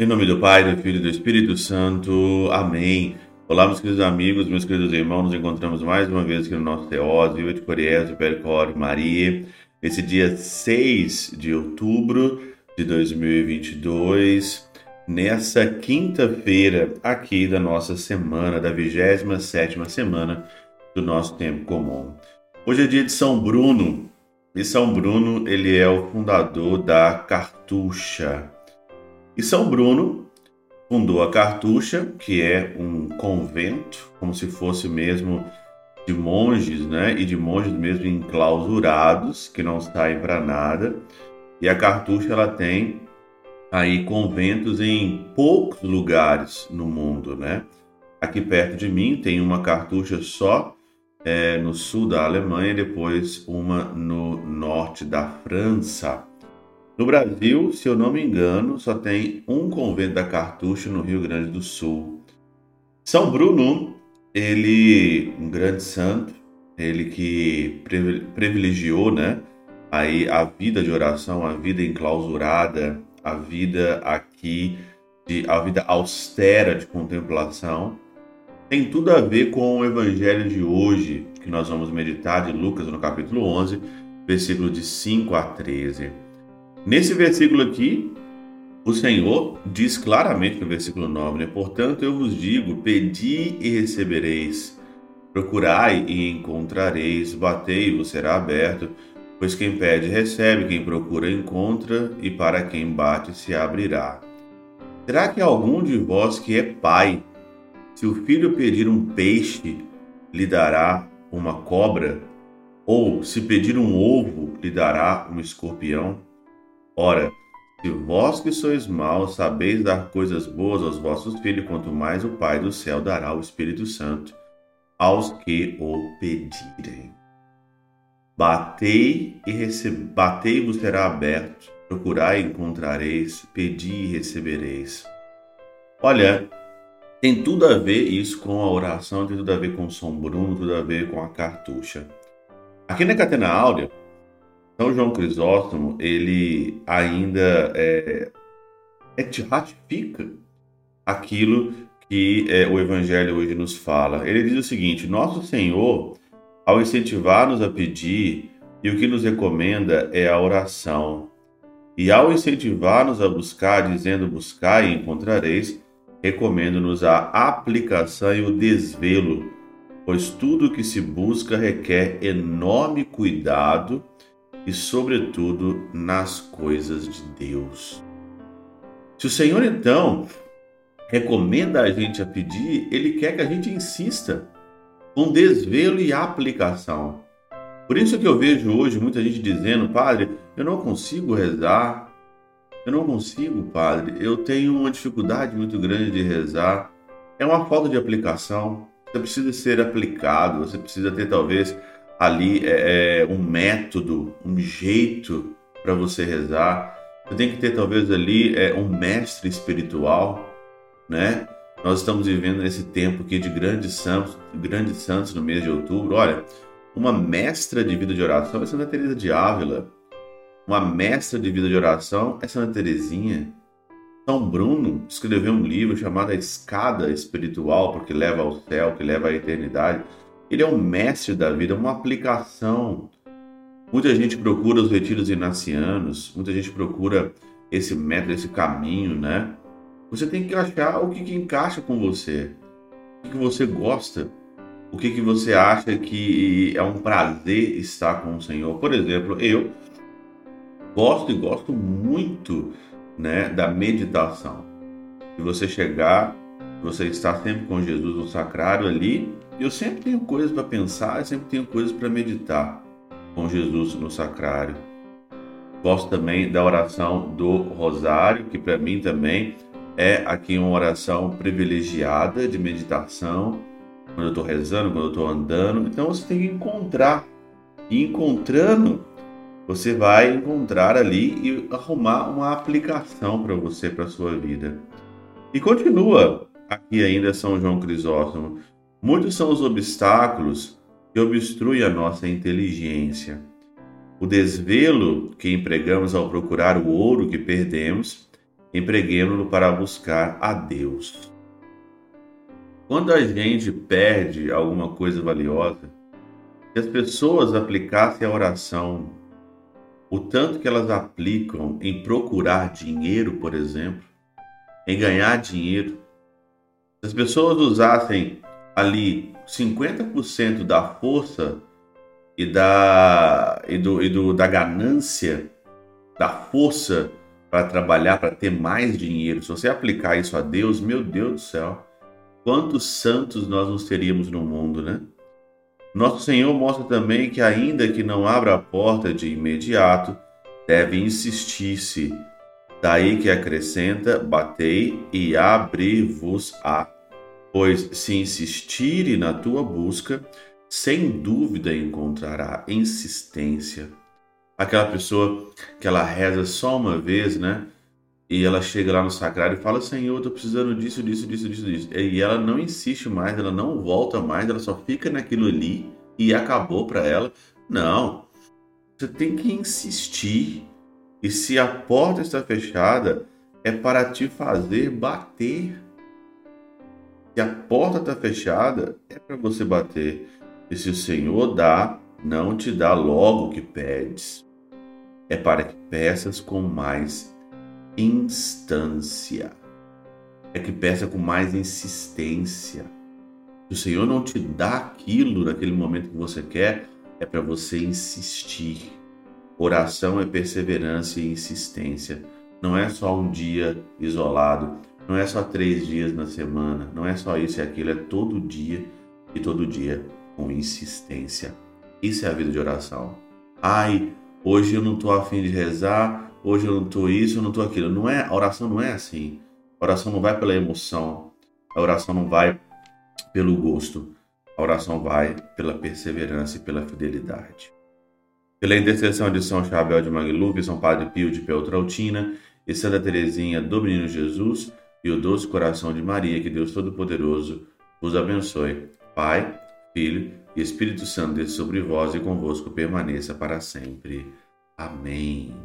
Em nome do Pai, do Filho e do Espírito Santo. Amém. Olá, meus queridos amigos, meus queridos irmãos. Nos encontramos mais uma vez aqui no nosso Teós, Viva de Coriés, Percor, Maria. Esse dia 6 de outubro de 2022, nessa quinta-feira aqui da nossa semana, da 27ª semana do nosso tempo comum. Hoje é dia de São Bruno, e São Bruno, ele é o fundador da Cartucha. E São Bruno fundou a Cartucha, que é um convento, como se fosse mesmo de monges, né? E de monges mesmo enclausurados, que não saem para nada. E a Cartucha ela tem aí conventos em poucos lugares no mundo, né? Aqui perto de mim tem uma cartucha só é, no sul da Alemanha depois uma no norte da França. No Brasil, se eu não me engano, só tem um convento da Cartucha no Rio Grande do Sul. São Bruno, ele, um grande santo, ele que privilegiou, né, aí a vida de oração, a vida enclausurada, a vida aqui de a vida austera de contemplação tem tudo a ver com o evangelho de hoje, que nós vamos meditar de Lucas no capítulo 11, versículo de 5 a 13. Nesse versículo aqui, o Senhor diz claramente no versículo 9, né? Portanto, eu vos digo: pedi e recebereis, procurai e encontrareis, batei e vos será aberto, pois quem pede recebe, quem procura encontra, e para quem bate se abrirá. Será que algum de vós que é pai se o filho pedir um peixe, lhe dará uma cobra? Ou se pedir um ovo, lhe dará um escorpião? Ora, se vós que sois maus sabeis dar coisas boas aos vossos filhos, quanto mais o Pai do céu dará o Espírito Santo aos que o pedirem. Batei e recebe, batei vos será aberto, procurai e encontrareis, pedi e recebereis. Olha, tem tudo a ver isso com a oração, tem tudo a ver com São Bruno, tudo a ver com a cartucha. Aqui na Catena Áurea, São João Crisóstomo, ele ainda é, é, ratifica aquilo que é, o Evangelho hoje nos fala. Ele diz o seguinte: Nosso Senhor, ao incentivar-nos a pedir, e o que nos recomenda é a oração. E ao incentivar-nos a buscar, dizendo: Buscai e encontrareis, recomendo-nos a aplicação e o desvelo, pois tudo que se busca requer enorme cuidado e, sobretudo, nas coisas de Deus. Se o Senhor então recomenda a gente a pedir, ele quer que a gente insista com desvelo e aplicação. Por isso que eu vejo hoje muita gente dizendo, padre, eu não consigo rezar, eu não consigo, padre. Eu tenho uma dificuldade muito grande de rezar. É uma falta de aplicação. Você precisa ser aplicado. Você precisa ter talvez ali é, é um método, um jeito para você rezar. Você tem que ter talvez ali é, um mestre espiritual, né? Nós estamos vivendo nesse tempo aqui de grandes santos, grandes santos no mês de outubro. Olha, uma mestra de vida de oração é Santa Teresa de Ávila uma mestra de vida de oração é Santa Teresinha. São Bruno escreveu um livro chamado A Escada Espiritual, porque leva ao céu, que leva à eternidade. Ele é um mestre da vida, uma aplicação. Muita gente procura os retiros inacianos, muita gente procura esse método, esse caminho, né? Você tem que achar o que, que encaixa com você, o que, que você gosta, o que, que você acha que é um prazer estar com o Senhor. Por exemplo, eu gosto e gosto muito né, da meditação. De você chegar, você estar sempre com Jesus no sacrário ali, eu sempre tenho coisas para pensar, eu sempre tenho coisas para meditar com Jesus no sacrário. Gosto também da oração do Rosário, que para mim também é aqui uma oração privilegiada de meditação, quando eu estou rezando, quando eu estou andando. Então você tem que encontrar. E encontrando, você vai encontrar ali e arrumar uma aplicação para você, para sua vida. E continua aqui ainda São João Crisóstomo. Muitos são os obstáculos que obstruem a nossa inteligência. O desvelo que empregamos ao procurar o ouro que perdemos empreguemos-lo para buscar a Deus. Quando a gente perde alguma coisa valiosa, se as pessoas aplicassem a oração, o tanto que elas aplicam em procurar dinheiro, por exemplo, em ganhar dinheiro, se as pessoas usassem ali 50% da força e da, e do, e do, da ganância, da força para trabalhar, para ter mais dinheiro, se você aplicar isso a Deus, meu Deus do céu, quantos santos nós nos teríamos no mundo, né? Nosso Senhor mostra também que, ainda que não abra a porta de imediato, deve insistir-se. Daí que acrescenta: batei e abri-vos-á. Pois se insistirem na tua busca, sem dúvida encontrará insistência. Aquela pessoa que ela reza só uma vez, né? E ela chega lá no sagrado e fala: Senhor, eu tô precisando disso, disso, disso, disso, disso. E ela não insiste mais, ela não volta mais, ela só fica naquilo ali e acabou para ela. Não. Você tem que insistir. E se a porta está fechada, é para te fazer bater. Se a porta está fechada, é para você bater. E se o Senhor dá, não te dá logo o que pedes. É para que peças com mais instância. É que peça com mais insistência. Se o Senhor não te dá aquilo naquele momento que você quer, é para você insistir. Oração é perseverança e insistência. Não é só um dia isolado, não é só três dias na semana, não é só isso e aquilo, é todo dia e todo dia com insistência. Isso é a vida de oração. Ai, hoje eu não estou afim de rezar, hoje eu não estou isso, eu não estou aquilo. Não é, a oração não é assim. A oração não vai pela emoção. A oração não vai pelo gosto. A oração vai pela perseverança e pela fidelidade. Pela intercessão de São Chabel de Magluf, São Padre Pio de Peltrautina e Santa Teresinha do Menino Jesus e o doce coração de Maria, que Deus Todo-Poderoso vos abençoe. Pai, Filho e Espírito Santo desça sobre vós e convosco permaneça para sempre. Amém.